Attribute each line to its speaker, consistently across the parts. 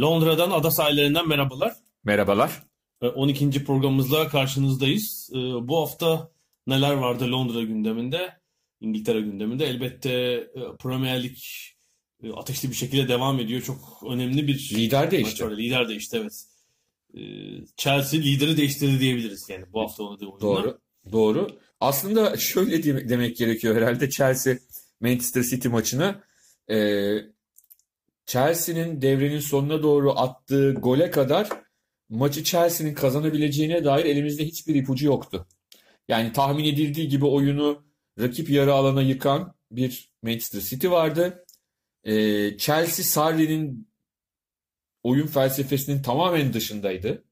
Speaker 1: Londra'dan ada sahillerinden merhabalar.
Speaker 2: Merhabalar.
Speaker 1: 12. Ee, programımızla karşınızdayız. Ee, bu hafta neler vardı Londra gündeminde, İngiltere gündeminde? Elbette e, Premier Lig e, ateşli bir şekilde devam ediyor. Çok önemli bir
Speaker 2: lider değişti.
Speaker 1: Maç var. Lider değişti evet. Ee, Chelsea lideri değiştirdi diyebiliriz yani bu hafta oynadığı oyunda.
Speaker 2: Doğru. Doğru. Aslında şöyle demek gerekiyor herhalde Chelsea Manchester City maçına e, Chelsea'nin devrenin sonuna doğru attığı gole kadar maçı Chelsea'nin kazanabileceğine dair elimizde hiçbir ipucu yoktu. Yani tahmin edildiği gibi oyunu rakip yarı alana yıkan bir Manchester City vardı. Ee, Chelsea Sarri'nin oyun felsefesinin tamamen dışındaydı.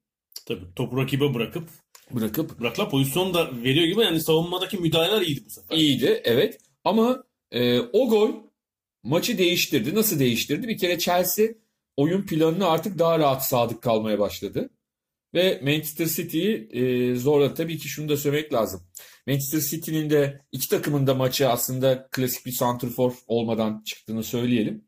Speaker 1: Tabii topu rakibe bırakıp
Speaker 2: bırakıp
Speaker 1: bırakla pozisyon da veriyor gibi yani savunmadaki müdahaleler iyiydi bu sefer.
Speaker 2: İyiydi evet ama e, o gol maçı değiştirdi. Nasıl değiştirdi? Bir kere Chelsea oyun planına artık daha rahat sadık kalmaya başladı. Ve Manchester City'yi e, zorladı. Tabii ki şunu da söylemek lazım. Manchester City'nin de iki takımın da maçı aslında klasik bir santrfor olmadan çıktığını söyleyelim.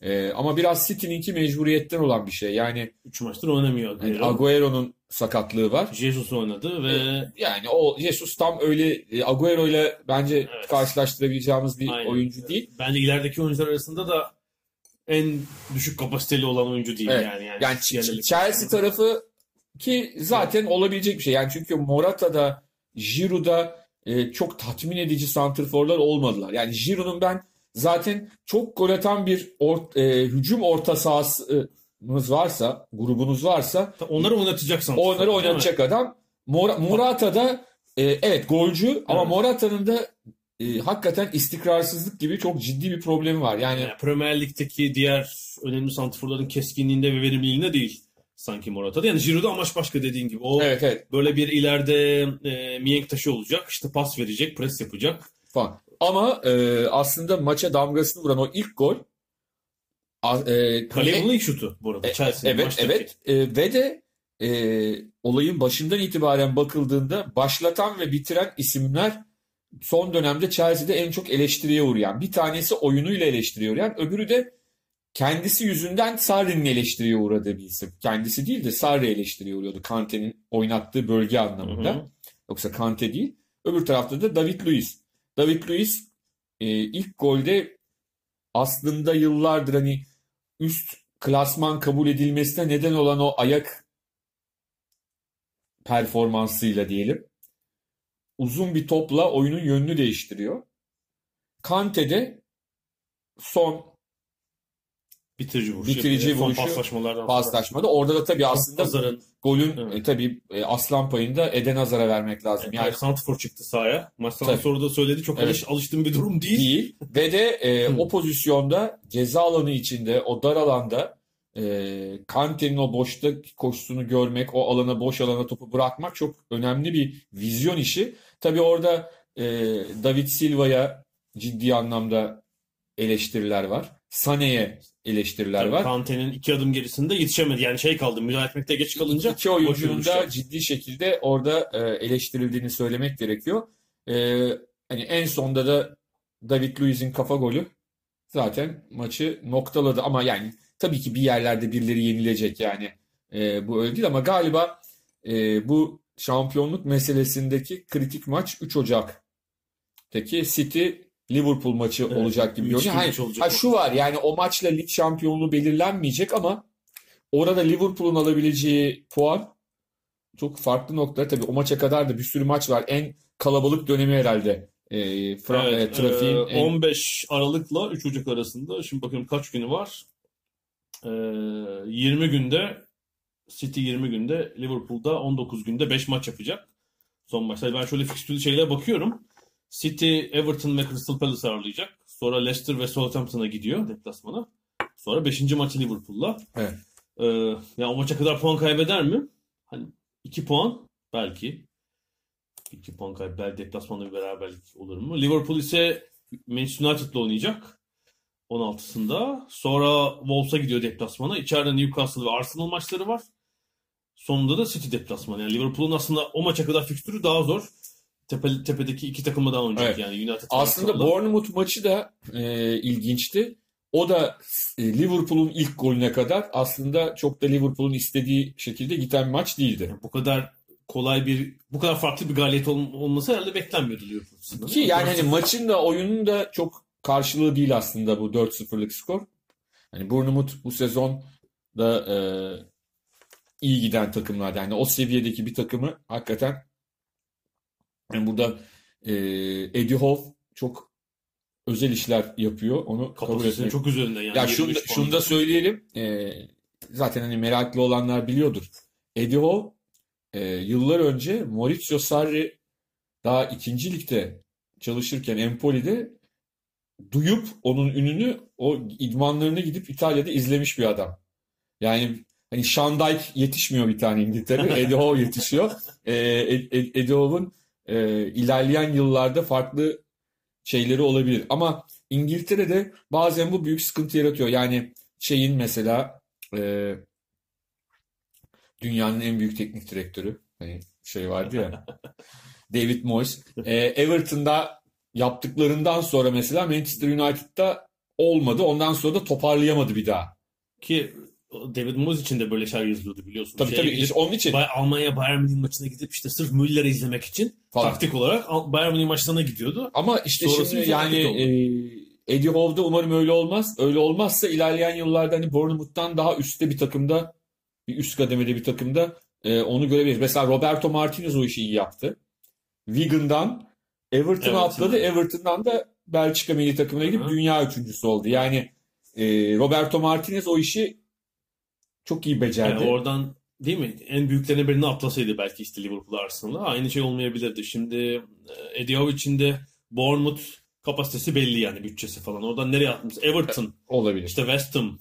Speaker 2: E, ama biraz City'ninki mecburiyetten olan bir şey. Yani
Speaker 1: 3 maçtır oynamıyor.
Speaker 2: Yani Agüero'nun sakatlığı var.
Speaker 1: Jesus oynadı ve
Speaker 2: e, yani o Jesus tam öyle e, Agüero ile bence evet. karşılaştırabileceğimiz bir Aynen. oyuncu değil.
Speaker 1: Bence ilerideki oyuncular arasında da en düşük kapasiteli olan oyuncu değil evet. yani.
Speaker 2: Yani, yani Chelsea tarafı ki zaten evet. olabilecek bir şey. Yani çünkü Morata'da, Giroud'da e, çok tatmin edici santrforlar olmadılar. Yani Giroud'un ben zaten çok gol atan bir or, e, hücum orta sahası varsa, grubunuz varsa
Speaker 1: onları oynatacaksın.
Speaker 2: Onları oynatacak adam. Mor Morata da e, evet golcü ama evet. Morata'nın da e, hakikaten istikrarsızlık gibi çok ciddi bir problemi var. Yani, yani
Speaker 1: Premier Lig'deki diğer önemli santrforların keskinliğinde ve verimliliğinde değil sanki Morata'da. Yani Giroud'da amaç başka dediğin gibi. O
Speaker 2: evet, evet.
Speaker 1: böyle bir ileride e, miyenk taşı olacak. işte pas verecek, pres yapacak.
Speaker 2: Falan. Ama e, aslında maça damgasını vuran o ilk gol
Speaker 1: e, Kale'nin ilk şutu bu arada.
Speaker 2: E, evet, maçtaki. evet. E, ve de e, olayın başından itibaren bakıldığında başlatan ve bitiren isimler son dönemde Chelsea'de en çok eleştiriye uğrayan. Bir tanesi oyunuyla eleştiriye uğrayan, öbürü de kendisi yüzünden Sarri'nin eleştiriye uğradığı bir isim. Kendisi değil de Sarri eleştiriye uğruyordu Kante'nin oynattığı bölge anlamında. Hı hı. Yoksa Kante değil. Öbür tarafta da David Luiz. David Luiz e, ilk golde aslında yıllardır hani üst klasman kabul edilmesine neden olan o ayak performansıyla diyelim uzun bir topla oyunun yönünü değiştiriyor. Kante'de son
Speaker 1: bitirici vuruşu,
Speaker 2: bitirici
Speaker 1: son
Speaker 2: vuruşu
Speaker 1: paslaşmalardan
Speaker 2: paslaşmada. Orada da tabii aslında Hazar'ın, golün evet. e, tabii e, aslan payında Eden Hazar'a vermek lazım.
Speaker 1: Yani, yani Santifor çıktı sahaya. Maçtan sonra da söyledi çok evet. alıştığım bir durum değil.
Speaker 2: Değil. Ve de e, o pozisyonda ceza alanı içinde o dar alanda e, Kante'nin o boşta koşusunu görmek, o alana boş alana topu bırakmak çok önemli bir vizyon işi. Tabii orada e, David Silva'ya ciddi anlamda eleştiriler var. Sane'ye eleştiriler Tabii var.
Speaker 1: Kante'nin iki adım gerisinde yetişemedi. Yani şey kaldı müdahale etmekte geç kalınca.
Speaker 2: İki oyuncunun da ciddi şekilde orada e, eleştirildiğini söylemek gerekiyor. E, hani en sonda da David Luiz'in kafa golü zaten maçı noktaladı. Ama yani tabii ki bir yerlerde birileri yenilecek yani. E, bu öyle değil ama galiba e, bu şampiyonluk meselesindeki kritik maç 3 Ocak'taki City Liverpool maçı evet, olacak gibi görünüyor. Hayır, olacak ha, şu var yani o maçla lig şampiyonluğu belirlenmeyecek ama orada Liverpool'un alabileceği puan çok farklı noktalar. Tabii o maça kadar da bir sürü maç var. En kalabalık dönemi herhalde. E,
Speaker 1: Fra- evet, e, trafiğin e, en... 15 Aralık'la 3 Ocak arasında. Şimdi bakıyorum kaç günü var. E, 20 günde City 20 günde, Liverpool'da 19 günde 5 maç yapacak. Son maçlar. Ben şöyle fikstürlü şeylere bakıyorum. City, Everton ve Crystal Palace ağırlayacak. Sonra Leicester ve Southampton'a gidiyor deplasmana. Sonra 5. maçı Liverpool'la.
Speaker 2: Evet.
Speaker 1: Ee, ya o maça kadar puan kaybeder mi? Hani 2 puan belki. 2 puan kaybeder. Deplasmanda bir beraberlik olur mu? Liverpool ise Manchester United'la oynayacak. 16'sında. Sonra Wolves'a gidiyor deplasmana. İçeride Newcastle ve Arsenal maçları var. Sonunda da City deplasmanı. Yani Liverpool'un aslında o maça kadar fikstürü daha zor. Tepe, tepedeki iki takımla daha oynayacak
Speaker 2: Evet.
Speaker 1: yani United.
Speaker 2: Aslında. Bournemouth maçı da e, ilginçti. O da e, Liverpool'un ilk golüne kadar aslında çok da Liverpool'un istediği şekilde giden bir maç değildi.
Speaker 1: bu kadar kolay bir bu kadar farklı bir galibiyet ol- olması herhalde beklenmiyordu Liverpool açısından.
Speaker 2: Ki yani hani maçın da oyunun da çok karşılığı değil aslında bu 4-0'lık skor. Hani Bournemouth bu sezon da e, iyi giden takımlar. Yani o seviyedeki bir takımı hakikaten yani burada e, Eddie Howe çok özel işler yapıyor. Onu kabul etmek
Speaker 1: çok üzerinde yani.
Speaker 2: ya şunu, da-
Speaker 1: 25 puan.
Speaker 2: şunu da söyleyelim. Ee, zaten hani meraklı olanlar biliyordur. Eddie Howe e, yıllar önce Maurizio Sarri daha ikinci ligde çalışırken Empoli'de duyup onun ününü o idmanlarına gidip İtalya'da izlemiş bir adam. Yani hani Dyche yetişmiyor bir tane İngiltere. Eddie Howe yetişiyor. Ee, Ed- Ed- Eddie Howe'un e, ilerleyen yıllarda farklı şeyleri olabilir. Ama İngiltere'de bazen bu büyük sıkıntı yaratıyor. Yani şeyin mesela e, dünyanın en büyük teknik direktörü hani şey vardı ya David Moyes e, Everton'da yaptıklarından sonra mesela Manchester United'da olmadı. Ondan sonra da toparlayamadı bir daha.
Speaker 1: Ki David Moyes için de böyle şeyler yazılıyordu biliyorsun.
Speaker 2: Tabii
Speaker 1: Şeye
Speaker 2: tabii işte onun için
Speaker 1: Almanya Bayern Münih maçına gidip işte sırf Müller'i izlemek için
Speaker 2: falan.
Speaker 1: taktik olarak Bayern Münih maçlarına gidiyordu.
Speaker 2: Ama işte
Speaker 1: Sonrası
Speaker 2: şimdi yani e, Eddie Howe'da umarım öyle olmaz. Öyle olmazsa ilerleyen yıllarda hani Bournemouth'tan daha üstte bir takımda bir üst kademede bir takımda e, onu görebiliriz. Mesela Roberto Martinez o işi iyi yaptı. Wigan'dan Everton'a
Speaker 1: Evet,
Speaker 2: atladı.
Speaker 1: evet.
Speaker 2: Everton'dan da Belçika milli takımına gidip
Speaker 1: Hı hı.
Speaker 2: dünya üçüncüsü oldu. Yani e, Roberto Martinez o işi çok iyi becerdi.
Speaker 1: Yani oradan değil mi? En büyüklerine birini atlasaydı belki işte Liverpool Arsenal'la aynı şey olmayabilirdi. Şimdi e, Eddie Howe için de Bournemouth kapasitesi belli yani bütçesi falan. Oradan nereye atmış? Everton,
Speaker 2: Olabilir.
Speaker 1: işte West Ham.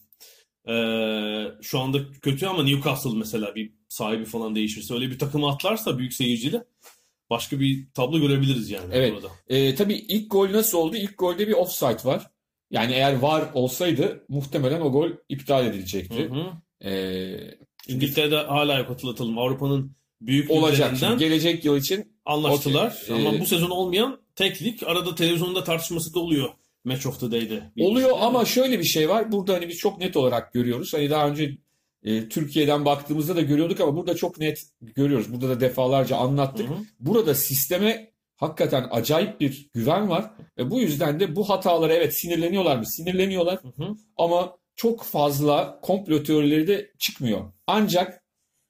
Speaker 1: Ee, şu anda kötü ama Newcastle mesela bir sahibi falan değişirse öyle bir takıma atlarsa büyük seyirciyle başka bir tablo görebiliriz yani
Speaker 2: Evet.
Speaker 1: burada.
Speaker 2: E, tabii ilk gol nasıl oldu? İlk golde bir offside var. Yani eğer var olsaydı muhtemelen o gol iptal edilecekti.
Speaker 1: Hı hı.
Speaker 2: E,
Speaker 1: İngiltere'de hala yok hatırlatalım. Avrupa'nın büyük
Speaker 2: olacak. Şimdi gelecek yıl için
Speaker 1: anlaştılar.
Speaker 2: Okey.
Speaker 1: Ama
Speaker 2: Ee,
Speaker 1: bu sezon olmayan tek lig. Arada televizyonda tartışması da oluyor. Match of the Day'de.
Speaker 2: oluyor ama şöyle bir şey var. Burada hani biz çok net olarak görüyoruz. Hani daha önce e, Türkiye'den baktığımızda da görüyorduk ama burada çok net görüyoruz. Burada da defalarca anlattık.
Speaker 1: Hı hı.
Speaker 2: Burada sisteme hakikaten acayip bir güven var. Ve bu yüzden de bu hatalara evet sinirleniyorlar mı? Sinirleniyorlar.
Speaker 1: Hı hı.
Speaker 2: ama çok fazla komplo teorileri de çıkmıyor. Ancak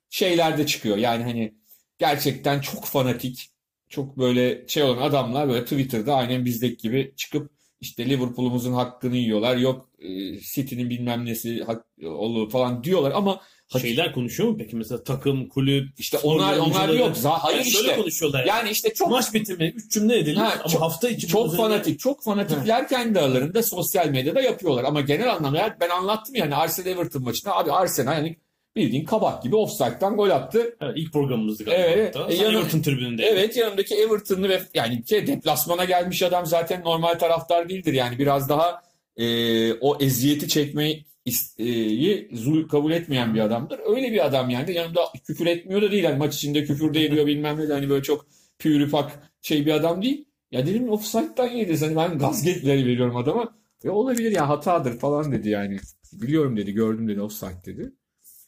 Speaker 2: şeyler de çıkıyor. Yani hani gerçekten çok fanatik, çok böyle şey olan adamlar böyle Twitter'da aynen bizdeki gibi çıkıp işte Liverpool'umuzun hakkını yiyorlar. Yok e, City'nin bilmem nesi hak, olur falan diyorlar ama
Speaker 1: Şeyler konuşuyor mu peki? Mesela takım, kulüp,
Speaker 2: işte onlar onlar yok. Za- Hayır
Speaker 1: Yani
Speaker 2: işte.
Speaker 1: konuşuyorlar. Yani.
Speaker 2: Yani işte çok
Speaker 1: Maç bitimi 3 cümle edelim
Speaker 2: Ha,
Speaker 1: ama
Speaker 2: çok-
Speaker 1: hafta içi
Speaker 2: çok
Speaker 1: üzerine-
Speaker 2: fanatik, çok fanatikler kendi aralarında sosyal medyada yapıyorlar. Ama genel anlamda ben anlattım yani Arsenal Everton maçında abi Arsenal yani bildiğin kabak gibi offside'dan gol attı.
Speaker 1: Evet, ilk programımızdı galiba
Speaker 2: Evet.
Speaker 1: hatta.
Speaker 2: E,
Speaker 1: Sen
Speaker 2: yanı-
Speaker 1: Everton tribününde.
Speaker 2: Evet yanındaki Everton'lı ve yani ki deplasmana gelmiş adam zaten normal taraftar değildir. Yani biraz daha e, o eziyeti çekmeyi is- e, zul kabul etmeyen bir adamdır. Öyle bir adam yani yanımda küfür etmiyor da değil. Yani maç içinde küfür de ediyor bilmem ne de hani böyle çok pürüpak şey bir adam değil. Ya dedim offside'dan yedi. Hani ben gazgetleri veriyorum adama. Ve olabilir ya hatadır falan dedi yani. Biliyorum dedi gördüm dedi offside dedi.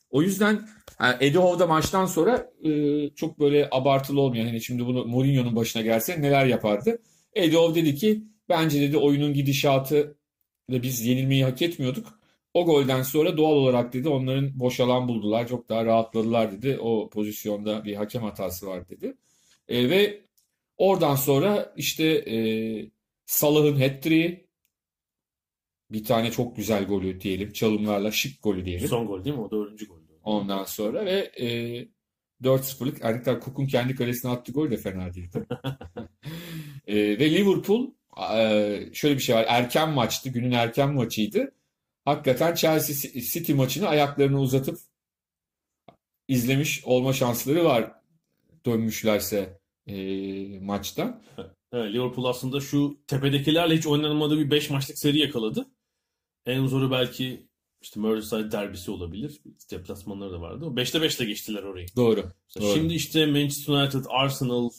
Speaker 2: O yüzden yani Eddie Howe da maçtan sonra e, çok böyle abartılı olmayan hani şimdi bunu Mourinho'nun başına gelse neler yapardı? Eddie Howe dedi ki bence dedi oyunun gidişatı ve biz yenilmeyi hak etmiyorduk. O golden sonra doğal olarak dedi onların boş alan buldular. Çok daha rahatladılar dedi. O pozisyonda bir hakem hatası var dedi. E, ve oradan sonra işte e, Salah'ın hat-trick'i bir tane çok güzel golü diyelim. Çalımlarla şık golü diyelim.
Speaker 1: Son gol değil mi? O dördüncü goldü.
Speaker 2: ondan sonra ve e, 4-0'lık Erikler Cook'un kendi kalesine attığı gol de fena değil. e, ve Liverpool e, şöyle bir şey var. Erken maçtı. Günün erken maçıydı. Hakikaten Chelsea City maçını ayaklarını uzatıp izlemiş olma şansları var dönmüşlerse e, maçtan.
Speaker 1: Evet, Liverpool aslında şu tepedekilerle hiç oynanmadığı bir 5 maçlık seri yakaladı. En zoru belki işte Merseyside derbisi olabilir. Deplasmanları da vardı. 5'te 5'te geçtiler orayı.
Speaker 2: Doğru. doğru.
Speaker 1: Şimdi işte Manchester United, Arsenal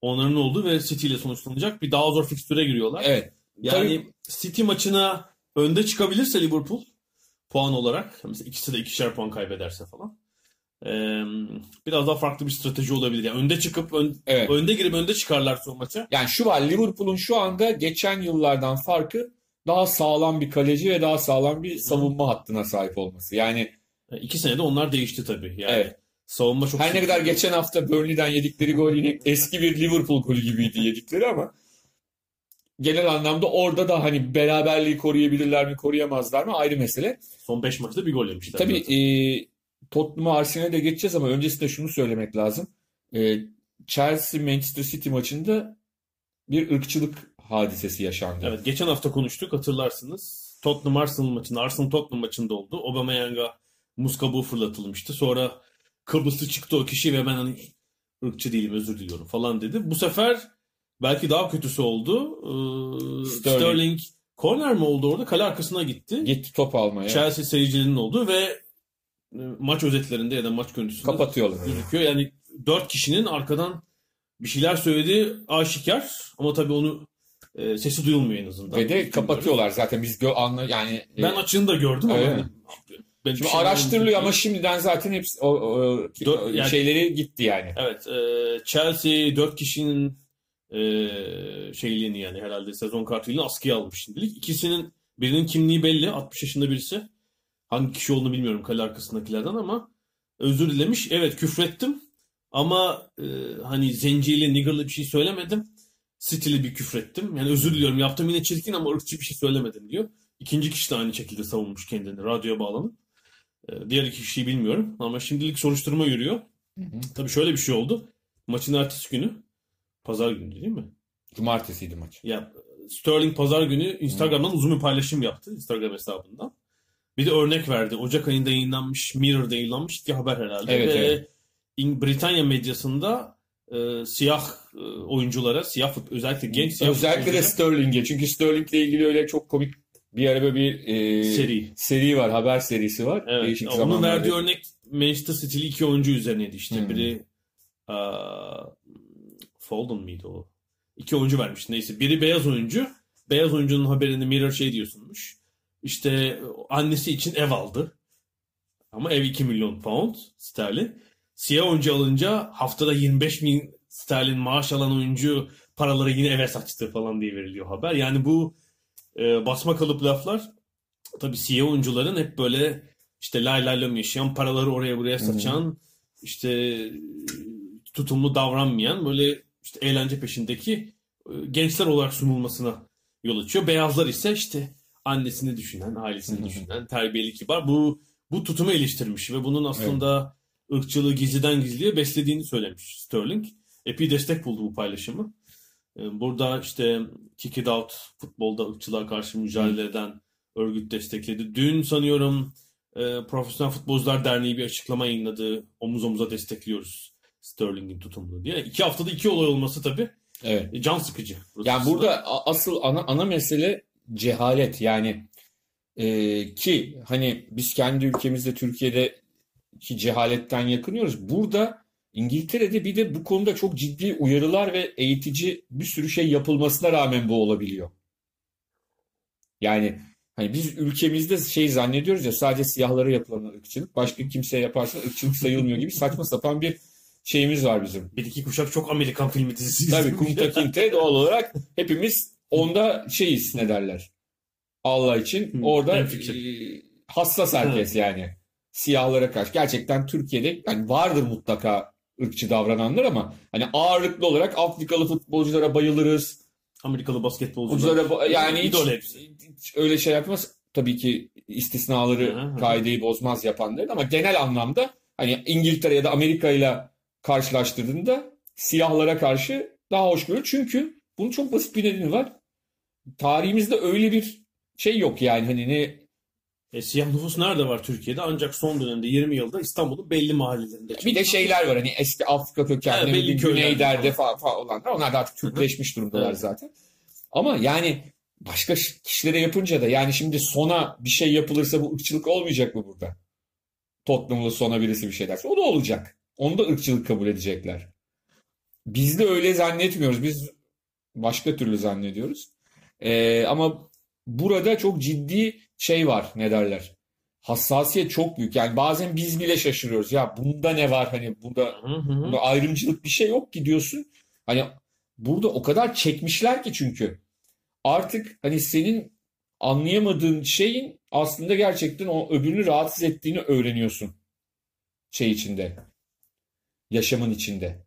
Speaker 1: onların olduğu ve City ile sonuçlanacak bir daha zor fikstüre giriyorlar.
Speaker 2: Evet.
Speaker 1: Yani
Speaker 2: Tabii-
Speaker 1: City maçına önde çıkabilirse Liverpool puan olarak mesela ikisi de ikişer puan kaybederse falan. biraz daha farklı bir strateji olabilir. Yani önde çıkıp ön-
Speaker 2: Evet.
Speaker 1: önde girip önde çıkarlar son maça.
Speaker 2: Yani şu var Liverpool'un şu anda geçen yıllardan farkı daha sağlam bir kaleci ve daha sağlam bir savunma hattına sahip olması. Yani
Speaker 1: E, İki senede onlar değişti tabii. Yani
Speaker 2: Evet.
Speaker 1: savunma çok
Speaker 2: her ne kadar geçen hafta Burnley'den yedikleri gol yine eski bir Liverpool golü gibiydi yedikleri ama genel anlamda orada da hani beraberliği koruyabilirler mi koruyamazlar mı ayrı mesele.
Speaker 1: son 5 maçta bir gol yemişler.
Speaker 2: Tabii
Speaker 1: zaten.
Speaker 2: e, Tottenham'a Arsenal'e de geçeceğiz ama öncesinde şunu söylemek lazım. E, Chelsea Manchester City maçında bir ırkçılık hadisesi yaşandı.
Speaker 1: Evet, geçen hafta konuştuk hatırlarsınız. Tottenham Arsenal maçında, Arsenal Tottenham maçında oldu. Aubameyang'a muz kabuğu fırlatılmıştı. Sonra Kıbrıslı çıktı o kişi ve ben hani ırkçı değilim özür diliyorum falan dedi. Bu sefer belki daha kötüsü oldu. Ee,
Speaker 2: Sterling.
Speaker 1: Sterling. corner mi oldu orada? Kale arkasına gitti.
Speaker 2: Gitti top almaya.
Speaker 1: Chelsea seyircilerinin olduğu ve e, maç özetlerinde ya da maç görüntüsünde
Speaker 2: Kapatıyorlar.
Speaker 1: gözüküyor. Yani dört kişinin arkadan bir şeyler söylediği aşikar ama tabii onu e, sesi duyulmuyor en azından.
Speaker 2: Ve de kapatıyorlar zaten biz gö anla yani e,
Speaker 1: Ben açığını da gördüm ama ben
Speaker 2: şimdi
Speaker 1: şey
Speaker 2: araştırılıyor ama şimdiden zaten hepsi o, o- o
Speaker 1: yani-
Speaker 2: şeyleri gitti yani.
Speaker 1: Evet, e, Chelsea dört kişinin e, şeyliğini yani herhalde sezon kartıyla askıya almış şimdilik. İkisinin birinin kimliği belli, 60 yaşında birisi. Hangi kişi olduğunu bilmiyorum kale arkasındakilerden ama özür dilemiş. Evet küfrettim ama e, hani zenciyle, niggerlı bir şey söylemedim. Stili bir küfrettim. Yani özür diliyorum yaptım yine çirkin ama ırkçı bir şey söylemedim diyor. İkinci kişi de aynı şekilde savunmuş kendini radyoya bağlanıp. E, diğer iki kişiyi bilmiyorum ama şimdilik soruşturma yürüyor. Tabii şöyle bir şey oldu. Maçın ertesi günü pazar günü değil mi?
Speaker 2: Cumartesiydi maç.
Speaker 1: Ya Sterling pazar günü Instagram'dan uzun bir paylaşım yaptı Instagram hesabından. Bir de örnek verdi. Ocak ayında yayınlanmış, Mirror'da yayınlanmış bir haber herhalde.
Speaker 2: Evet,
Speaker 1: Ve
Speaker 2: evet.
Speaker 1: Britanya medyasında e, siyah e, oyunculara, siyah fut- özellikle genç siyah
Speaker 2: Özellikle de Sterling'e. Çünkü Sterling'le ilgili öyle çok komik bir araba bir e,
Speaker 1: Seri.
Speaker 2: seri var. Haber serisi var.
Speaker 1: Evet,
Speaker 2: Değişik
Speaker 1: onun
Speaker 2: zamanlarda.
Speaker 1: verdiği örnek Manchester City'li iki oyuncu üzerineydi işte.
Speaker 2: Hmm.
Speaker 1: Biri aa, Foden miydi o? İki oyuncu vermiş. Neyse biri beyaz oyuncu. Beyaz oyuncunun haberini Mirror şey diyorsunmuş. İşte annesi için ev aldı. Ama ev 2 milyon pound sterlin. Siyah oyuncu alınca haftada 25 bin sterlin maaş alan oyuncu paraları yine eve saçtı falan diye veriliyor haber. Yani bu e, basma kalıp laflar tabii siyah oyuncuların hep böyle işte lay lay lom yaşayan, paraları oraya buraya saçan, işte e, tutumlu davranmayan böyle işte eğlence peşindeki e, gençler olarak sunulmasına yol açıyor. Beyazlar ise işte annesini düşünen, ailesini düşünen, terbiyeli kibar. Bu bu tutumu eleştirmiş ve bunun aslında ırkçılığı gizliden gizliye beslediğini söylemiş Sterling. Epey destek buldu bu paylaşımı. E, Burada işte Kick It Out futbolda ırkçılığa karşı mücadele eden örgüt destekledi. Dün sanıyorum e, Profesyonel Futbolcular Derneği bir açıklama yayınladı. Omuz omuza destekliyoruz Sterling'in tutumunu diye. İki haftada iki olay olması tabii
Speaker 2: Evet.
Speaker 1: e, can sıkıcı.
Speaker 2: Yani burada asıl ana ana mesele cehalet. Yani e, ki hani biz kendi ülkemizde Türkiye'de ki cehaletten yakınıyoruz. Burada İngiltere'de bir de bu konuda çok ciddi uyarılar ve eğitici bir sürü şey yapılmasına rağmen bu olabiliyor. Yani hani biz ülkemizde şey zannediyoruz ya sadece siyahlara yapılan ırkçılık başka kimseye yaparsa ırkçılık sayılmıyor gibi saçma sapan bir şeyimiz var bizim.
Speaker 1: Bir iki kuşak çok Amerikan filmi dizisi
Speaker 2: Tabii. Kunta Kinte doğal olarak hepimiz onda şeyiz ne derler. Allah için orada e, hassas herkes yani. Siyahlara karşı. Gerçekten Türkiye'de yani vardır mutlaka ırkçı davrananlar ama hani ağırlıklı olarak Afrikalı futbolculara bayılırız.
Speaker 1: Amerikalı basketbolcular.
Speaker 2: Futbolculara ba- yani hiç, hiç öyle şey yapmaz. tabii ki istisnaları kaideyi bozmaz yapanların ama genel anlamda hani İngiltere ya da Amerika ile karşılaştırdığında siyahlara karşı daha hoşgörülü. Çünkü bunun çok basit bir nedeni var. Tarihimizde öyle bir şey yok yani hani ne
Speaker 1: E, siyah nüfus nerede var Türkiye'de? Ancak son dönemde 20 yılda İstanbul'un belli mahallelerinde.
Speaker 2: bir de şeyler var hani eski Afrika kökenli
Speaker 1: Evet, belli
Speaker 2: Güneyder'de
Speaker 1: falan.
Speaker 2: falan, olanlar onlar da artık Türkleşmiş durumdalar
Speaker 1: Evet.
Speaker 2: zaten. Ama yani başka kişilere yapınca da yani şimdi sona bir şey yapılırsa bu ırkçılık olmayacak mı burada? Tottenham'lı sona birisi bir şey derse o da olacak. Onu da ırkçılık kabul edecekler. Biz de öyle zannetmiyoruz. Biz başka türlü zannediyoruz. Ee, ama burada çok ciddi şey var ne derler. Hassasiyet çok büyük. Yani bazen biz bile şaşırıyoruz. Ya bunda ne var hani burada. Burada ayrımcılık bir şey yok ki diyorsun. Hani burada o kadar çekmişler ki çünkü. Artık hani senin anlayamadığın şeyin aslında gerçekten o öbürünü rahatsız ettiğini öğreniyorsun. Şey içinde. Yaşamın içinde.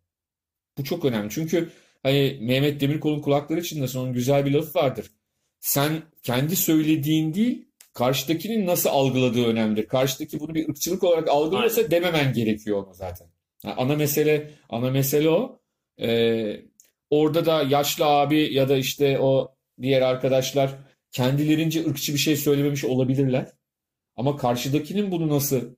Speaker 2: Bu çok önemli. Çünkü hani Mehmet Demirkol'un kulakları çınlasın onun güzel bir lafı vardır. Sen kendi söylediğin değil, karşıdakinin nasıl algıladığı önemlidir. Karşıdaki bunu bir ırkçılık olarak algılıyorsa dememen gerekiyor onu zaten. Yani ana mesele ana mesele o. Ee, orada da yaşlı abi ya da işte o diğer arkadaşlar kendilerince ırkçı bir şey söylememiş olabilirler. Ama karşıdakinin bunu nasıl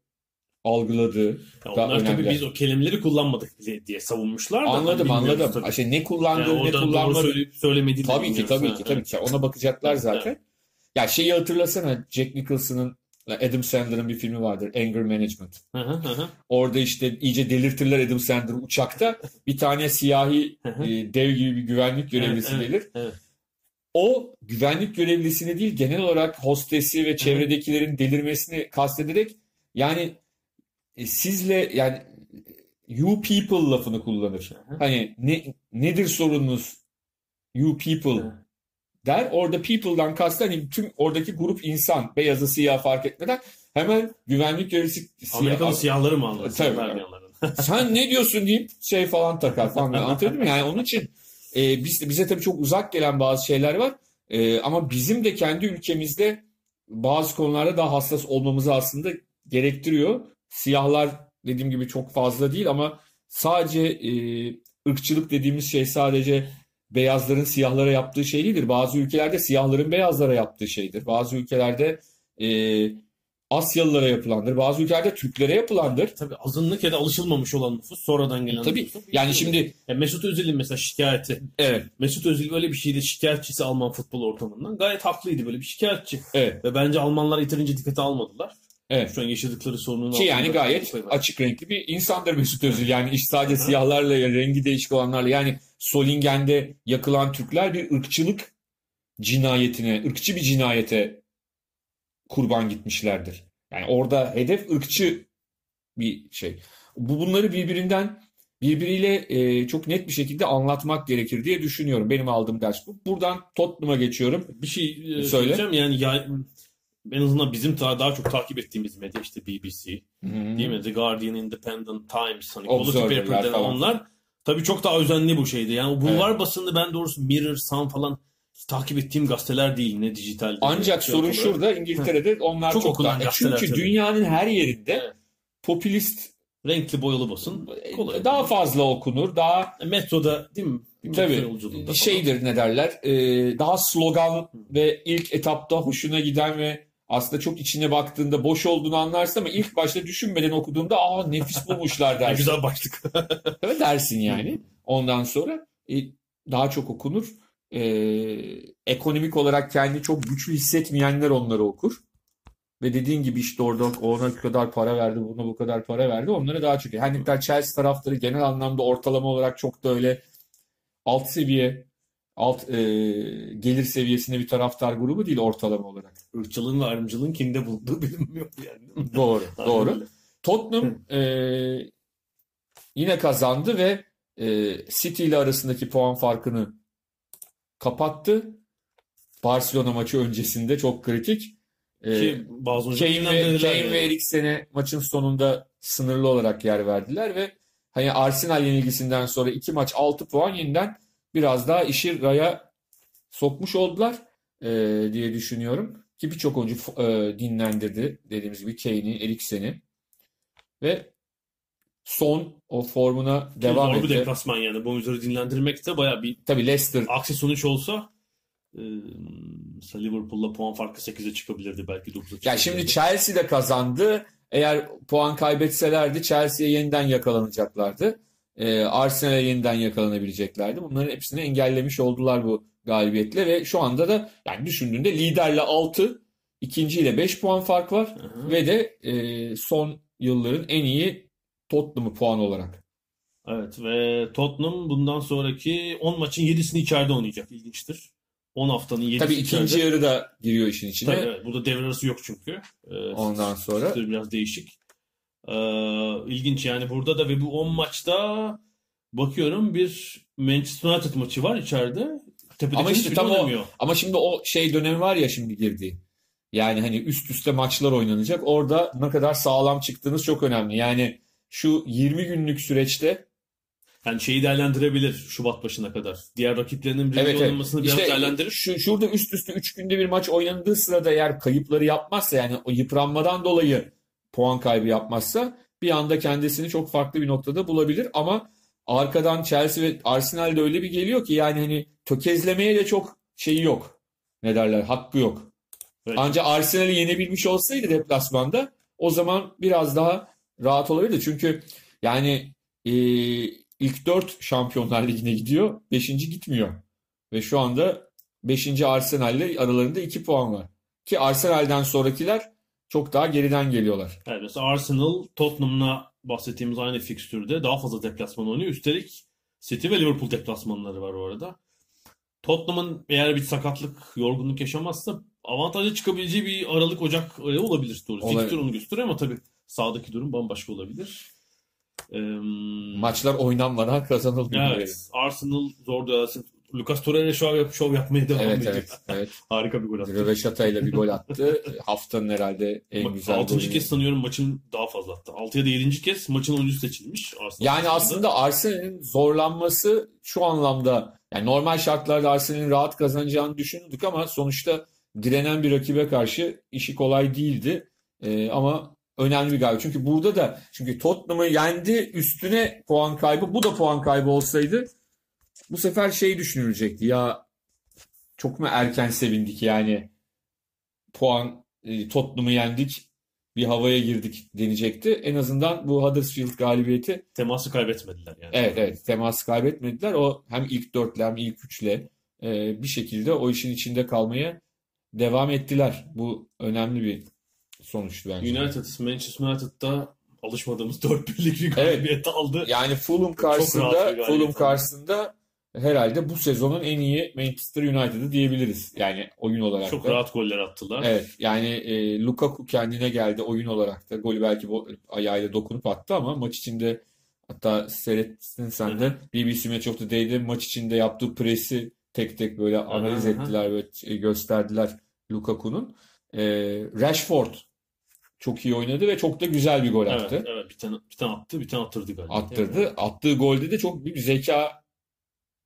Speaker 2: algıladığı
Speaker 1: Ya onlar tabii biz o kelimeleri kullanmadık bile diye savunmuşlar da.
Speaker 2: Anladım
Speaker 1: Hani
Speaker 2: anladım.
Speaker 1: tabii.
Speaker 2: İşte ne
Speaker 1: Yani
Speaker 2: kullandığı ne
Speaker 1: orada doğru
Speaker 2: kullanmadığı.
Speaker 1: söyleyip söylemediğini de
Speaker 2: Tabii ki tabii
Speaker 1: Ha,
Speaker 2: ki tabii ki. Ona bakacaklar zaten. Ya şeyi hatırlasana Jack Nicholson'ın Adam Sandler'ın bir filmi vardır Anger Management.
Speaker 1: Hı hı hı.
Speaker 2: Orada işte iyice delirtirler Adam Sandler'ı uçakta. Bir tane siyahi e, dev gibi bir güvenlik görevlisi
Speaker 1: Evet,
Speaker 2: gelir.
Speaker 1: evet.
Speaker 2: O güvenlik görevlisini değil genel olarak hostesi ve çevredekilerin delirmesini kastederek yani e, sizle yani you people lafını kullanır.
Speaker 1: Hı hı.
Speaker 2: Hani ne nedir sorununuz you people
Speaker 1: Hı.
Speaker 2: der. Orada people'dan kastı hani tüm oradaki grup insan beyazı siyah fark etmeden hemen güvenlik görevlisi
Speaker 1: Amerikalı
Speaker 2: siyah,
Speaker 1: siyahları mı anladın?
Speaker 2: Tabii. Sen ne diyorsun deyip şey falan takar falan. Anlatabildim mi? Yani onun için e, biz, bize tabii çok uzak gelen bazı şeyler var. E, ama bizim de kendi ülkemizde bazı konularda daha hassas olmamızı aslında gerektiriyor. Siyahlar dediğim gibi çok fazla değil ama sadece e, ırkçılık dediğimiz şey sadece beyazların siyahlara yaptığı şey değildir. Bazı ülkelerde siyahların beyazlara yaptığı şeydir. Bazı ülkelerde e, Asyalılara yapılandır. Bazı ülkelerde Türklere yapılandır.
Speaker 1: Tabii azınlık ya da alışılmamış olan nüfus sonradan gelen
Speaker 2: Tabii.
Speaker 1: nüfus.
Speaker 2: Yani şimdi
Speaker 1: Ya Mesut Özil'in mesela şikayeti.
Speaker 2: evet
Speaker 1: Mesut Özil böyle bir şeyde şikayetçisi Alman futbol ortamından. Gayet haklıydı böyle bir şikayetçi.
Speaker 2: evet
Speaker 1: Ve bence Almanlar yeterince dikkate almadılar.
Speaker 2: Evet.
Speaker 1: Şu an yaşadıkları sorunun
Speaker 2: Ki yani gayet
Speaker 1: var.
Speaker 2: açık renkli bir insandır Mesut Özil. Yani iş sadece siyahlarla ya rengi değişik olanlarla yani Solingen'de yakılan Türkler bir ırkçılık cinayetine, ırkçı bir cinayete kurban gitmişlerdir. Yani orada hedef ırkçı bir şey. Bu bunları birbirinden birbiriyle e, çok net bir şekilde anlatmak gerekir diye düşünüyorum. Benim aldığım ders bu. Buradan Tottenham'a geçiyorum.
Speaker 1: Bir şey e,
Speaker 2: Söyle.
Speaker 1: söyleyeceğim yani ya, en azından bizim daha, daha çok takip ettiğimiz medya işte BBC değil mi? The Guardian, Independent Times, hani
Speaker 2: Observer'lar
Speaker 1: Paper denen
Speaker 2: falan.
Speaker 1: onlar tabii çok daha özenli bu şeydi. Yani bulvar basını ben doğrusu Mirror, Sun falan takip ettiğim gazeteler değil ne dijital.
Speaker 2: Ancak
Speaker 1: şey
Speaker 2: sorun
Speaker 1: olarak.
Speaker 2: şurada İngiltere'de onlar
Speaker 1: Çok
Speaker 2: çok, daha. E
Speaker 1: gazeteler
Speaker 2: Çünkü
Speaker 1: tabii.
Speaker 2: dünyanın her yerinde
Speaker 1: Evet.
Speaker 2: popülist
Speaker 1: Renkli boyalı basın. Kolay.
Speaker 2: daha fazla okunur, daha
Speaker 1: Metroda değil mi?
Speaker 2: Tabii şeydir ne derler, e, daha slogan ve ilk etapta hoşuna giden ve aslında çok içine baktığında boş olduğunu anlarsın ama ilk başta düşünmeden okuduğunda aa nefis bulmuşlar dersin.
Speaker 1: güzel başlık.
Speaker 2: Evet dersin yani. Ondan sonra e, daha çok okunur. E, ekonomik olarak kendi çok güçlü hissetmeyenler onları okur. Ve dediğin gibi işte orada ona bu kadar para verdi, buna bu kadar para verdi. Onlara daha çok. Her ne kadar Chelsea taraftarı genel anlamda ortalama olarak çok da öyle alt seviye, alt e, gelir seviyesinde bir taraftar grubu değil ortalama olarak.
Speaker 1: Irkçılığın ve ayrımcılığın kimde bulunduğu bilinmiyor yani.
Speaker 2: Doğru, doğru. Tottenham e, yine kazandı ve e, City ile arasındaki puan farkını kapattı. Barcelona maçı öncesinde çok kritik. E,
Speaker 1: Ki bazı
Speaker 2: Kane ve, Kane
Speaker 1: yani.
Speaker 2: ve Eriksen'e maçın sonunda sınırlı olarak yer verdiler ve hani Arsenal yenilgisinden sonra iki maç 6 puan yeniden biraz daha işi raya sokmuş oldular e, diye düşünüyorum. Ki birçok oyuncu e, dinlendirdi. Dediğimiz gibi Kane'i, Eriksen'i. Ve son o formuna devam
Speaker 1: Zor bir
Speaker 2: etti.
Speaker 1: deplasman yani. Bu oyuncuları dinlendirmek de bayağı bir
Speaker 2: Tabii Leicester
Speaker 1: aksi sonuç olsa e, Liverpool'la puan farkı 8'e çıkabilirdi belki 9'a çıkabilirdi.
Speaker 2: Ya şimdi Chelsea de kazandı. Eğer puan kaybetselerdi Chelsea'ye yeniden yakalanacaklardı. Ee, Arsenal'e yeniden yakalanabileceklerdi. Bunların hepsini engellemiş oldular bu galibiyetle ve şu anda da yani düşündüğünde liderle 6, ikinciyle 5 puan fark var
Speaker 1: Hı hı.
Speaker 2: ve de e, son yılların en iyi Tottenham'ı puan olarak.
Speaker 1: Evet ve Tottenham bundan sonraki 10 maçın 7'sini içeride oynayacak. İlginçtir. 10 haftanın 7'si
Speaker 2: Tabii
Speaker 1: içeride.
Speaker 2: ikinci yarı da giriyor işin içine.
Speaker 1: Tabii, evet. Burada devre arası yok çünkü. Ee,
Speaker 2: Ondan sonra
Speaker 1: biraz değişik. Ee, ilginç yani burada da ve bu 10 maçta bakıyorum bir Manchester United maçı var içeride. Tepedeki
Speaker 2: Ama işte tam o-
Speaker 1: oynamıyor.
Speaker 2: Ama şimdi o şey dönemi var ya şimdi girdiği. Yani hani üst üste maçlar oynanacak. Orada ne kadar sağlam çıktığınız çok önemli. Yani şu 20 günlük süreçte
Speaker 1: Yani şeyi değerlendirebilir Şubat başına kadar. Diğer rakiplerinin birinci
Speaker 2: evet evet.
Speaker 1: oynamasını biraz
Speaker 2: İşte
Speaker 1: değerlendirir.
Speaker 2: şu, şurada üst üste 3 günde bir maç oynandığı sırada eğer kayıpları yapmazsa yani o yıpranmadan dolayı puan kaybı yapmazsa bir anda kendisini çok farklı bir noktada bulabilir ama arkadan Chelsea ve Arsenal de öyle bir geliyor ki yani hani tökezlemeye de çok şeyi yok. Ne derler? Hakkı yok.
Speaker 1: Evet.
Speaker 2: Ancak Arsenal'i yenebilmiş olsaydı deplasmanda o zaman biraz daha rahat olabilirdi. Çünkü yani e, ilk 4 Şampiyonlar Ligi'ne gidiyor. 5. gitmiyor. Ve şu anda 5. Arsenal'le aralarında 2 puan var. Ki Arsenal'den sonrakiler çok daha geriden geliyorlar.
Speaker 1: Evet, mesela Arsenal Tottenham'la bahsettiğimiz aynı fikstürde daha fazla deplasman oynuyor. Üstelik City ve Liverpool deplasmanları var orada. Tottenham'ın eğer bir sakatlık, yorgunluk yaşamazsa avantajlı çıkabileceği bir Aralık Ocak olabilir doğrusu.
Speaker 2: Olabilir.
Speaker 1: Fikstür onu gösteriyor ama tabii sahadaki durum bambaşka olabilir. Ee,
Speaker 2: Maçlar oynanmadan kazanılmıyor.
Speaker 1: evet, Arsenal zor dönersin. Lucas Torreira şov, yap, şov yapmaya devam
Speaker 2: Evet
Speaker 1: ediyor.
Speaker 2: evet. evet.
Speaker 1: Harika bir gol attı.
Speaker 2: Röveşata ile bir gol attı. Haftanın herhalde en
Speaker 1: Bak,
Speaker 2: güzel
Speaker 1: Altıncı
Speaker 2: golü.
Speaker 1: kez sanıyorum maçın daha fazla attı. 6 ya da 7. kez maçın oyuncusu seçilmiş. Arsenal
Speaker 2: Yani
Speaker 1: maçında.
Speaker 2: aslında Arsenal'in zorlanması şu anlamda yani normal şartlarda Arsenal'in rahat kazanacağını düşünürdük ama sonuçta direnen bir rakibe karşı işi kolay değildi. Ee, ama önemli bir galibiyet. Çünkü burada da çünkü Tottenham'ı yendi üstüne puan kaybı bu da puan kaybı olsaydı bu sefer şey düşünülecekti ya çok mu erken sevindik yani puan e, Tottenham'ı yendik bir havaya girdik denecekti. En azından bu Huddersfield galibiyeti
Speaker 1: teması kaybetmediler yani.
Speaker 2: Evet evet teması kaybetmediler. O hem ilk dörtle hem ilk üçle e, bir şekilde o işin içinde kalmaya devam ettiler. Bu önemli bir sonuçtu bence.
Speaker 1: United, Manchester United'da alışmadığımız 4 birlik bir
Speaker 2: Evet.
Speaker 1: galibiyet aldı.
Speaker 2: Yani Fulham karşısında Fulham karşısında herhalde bu sezonun en iyi Manchester United'ı diyebiliriz. Yani oyun olarak
Speaker 1: Çok
Speaker 2: da.
Speaker 1: rahat goller attılar.
Speaker 2: Evet yani e, Lukaku kendine geldi oyun olarak da. Golü belki ayağıyla dokunup attı ama maç içinde hatta seyrettin sen de BBC Match of the Day'de maç içinde yaptığı presi tek tek böyle analiz ettiler ve e, gösterdiler Lukaku'nun. E, Rashford çok iyi oynadı ve çok da güzel bir gol
Speaker 1: Evet,
Speaker 2: attı.
Speaker 1: evet. Bir tane, bir tane attı, bir tane attırdı galiba.
Speaker 2: Attırdı. Attığı golde de çok büyük zeka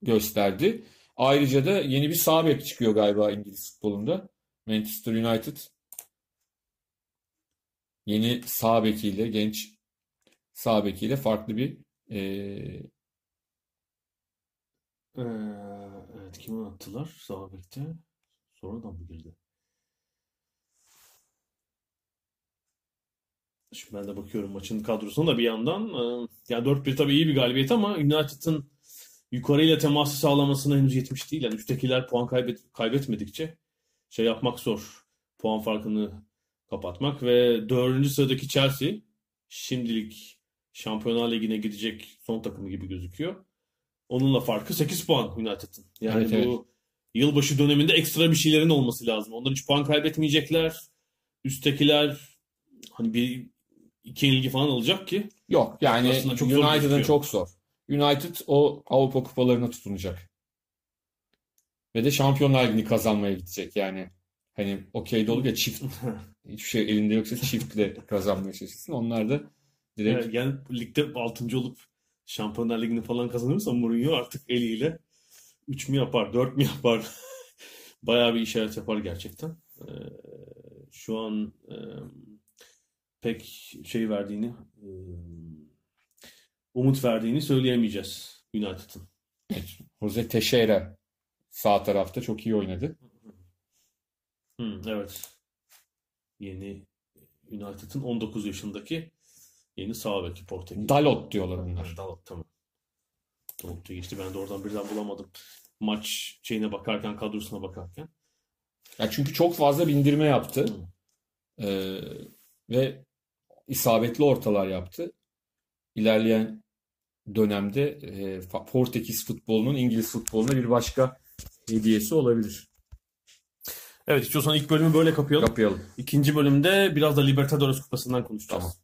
Speaker 2: gösterdi. Ayrıca da yeni bir sağ bek çıkıyor galiba İngiliz futbolunda. Manchester United yeni sağ bekiyle, genç sağ bekiyle farklı bir e,
Speaker 1: Ee, evet, kimi attılar sağ bekte? Sonradan mı girdi? Şimdi ben de bakıyorum maçın kadrosuna da bir yandan. Ee, yani 4-1 tabii iyi bir galibiyet ama United'ın yukarıyla teması sağlamasına henüz yetmiş değil. Yani üsttekiler puan kaybet kaybetmedikçe şey yapmak zor. Puan farkını kapatmak ve dördüncü sıradaki Chelsea şimdilik Şampiyonlar Ligi'ne gidecek son takımı gibi gözüküyor. Onunla farkı 8 puan United'ın. Yani
Speaker 2: Evet, evet.
Speaker 1: bu yılbaşı döneminde ekstra bir şeylerin olması lazım. Onlar hiç puan kaybetmeyecekler. Üsttekiler hani bir iki ilgi falan alacak ki
Speaker 2: yok. Yani
Speaker 1: çok
Speaker 2: United'ın çok zor. United o Avrupa kupalarına tutunacak. Ve de Şampiyonlar Ligi'ni kazanmaya gidecek yani. Hani okey de olur ya çift hiçbir şey elinde yoksa çiftle kazanmaya çalışırsın. Onlar da direkt
Speaker 1: Evet, yani ligde 6. olup Şampiyonlar Ligi'ni falan kazanırsa Mourinho artık eliyle 3 mü yapar, 4 mü yapar? Bayağı bir işaret yapar gerçekten. e, şu an e, pek şey verdiğini e, umut verdiğini söyleyemeyeceğiz United'ın.
Speaker 2: Evet, Jose Teixeira sağ tarafta çok iyi oynadı.
Speaker 1: Hı, evet. Yeni United'ın 19 yaşındaki yeni sağ beki Portekiz.
Speaker 2: Dalot diyorlar onlar.
Speaker 1: Dalot tamam. Dalot diye geçti. Ben de oradan birden bulamadım. Maç şeyine bakarken, kadrosuna bakarken.
Speaker 2: Ya çünkü çok fazla bindirme yaptı. Ee, ve isabetli ortalar yaptı. İlerleyen dönemde e, Portekiz futbolunun İngiliz futboluna bir başka hediyesi olabilir.
Speaker 1: Evet istiyorsan ilk bölümü böyle kapayalım.
Speaker 2: Kapayalım.
Speaker 1: İkinci bölümde biraz da Libertadores Kupası'ndan konuşacağız.
Speaker 2: Tamam.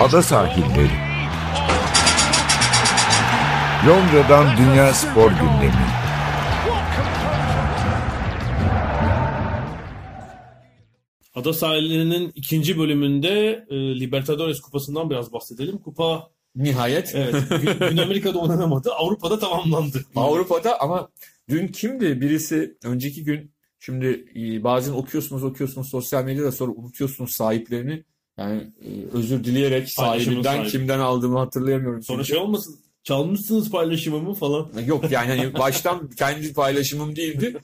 Speaker 3: Ada sahilleri. Londra'dan Dünya Spor Gündemi.
Speaker 1: Ada sahillerinin ikinci bölümünde e, Libertadores Kupası'ndan biraz bahsedelim. Kupa
Speaker 2: Nihayet
Speaker 1: evet Gün- Güney Amerika'da oynanamadı. Avrupa'da tamamlandı.
Speaker 2: Avrupa'da ama dün kimdi? Birisi önceki gün şimdi e, bazen okuyorsunuz okuyorsunuz sosyal medyada sonra unutuyorsunuz sahiplerini. Yani e, özür dileyerek sahibinden
Speaker 1: sahibi.
Speaker 2: kimden aldığımı hatırlayamıyorum.
Speaker 1: Sonra şey olmasın çalmışsınız paylaşımımı falan.
Speaker 2: Yok yani hani baştan kendi paylaşımım değildi.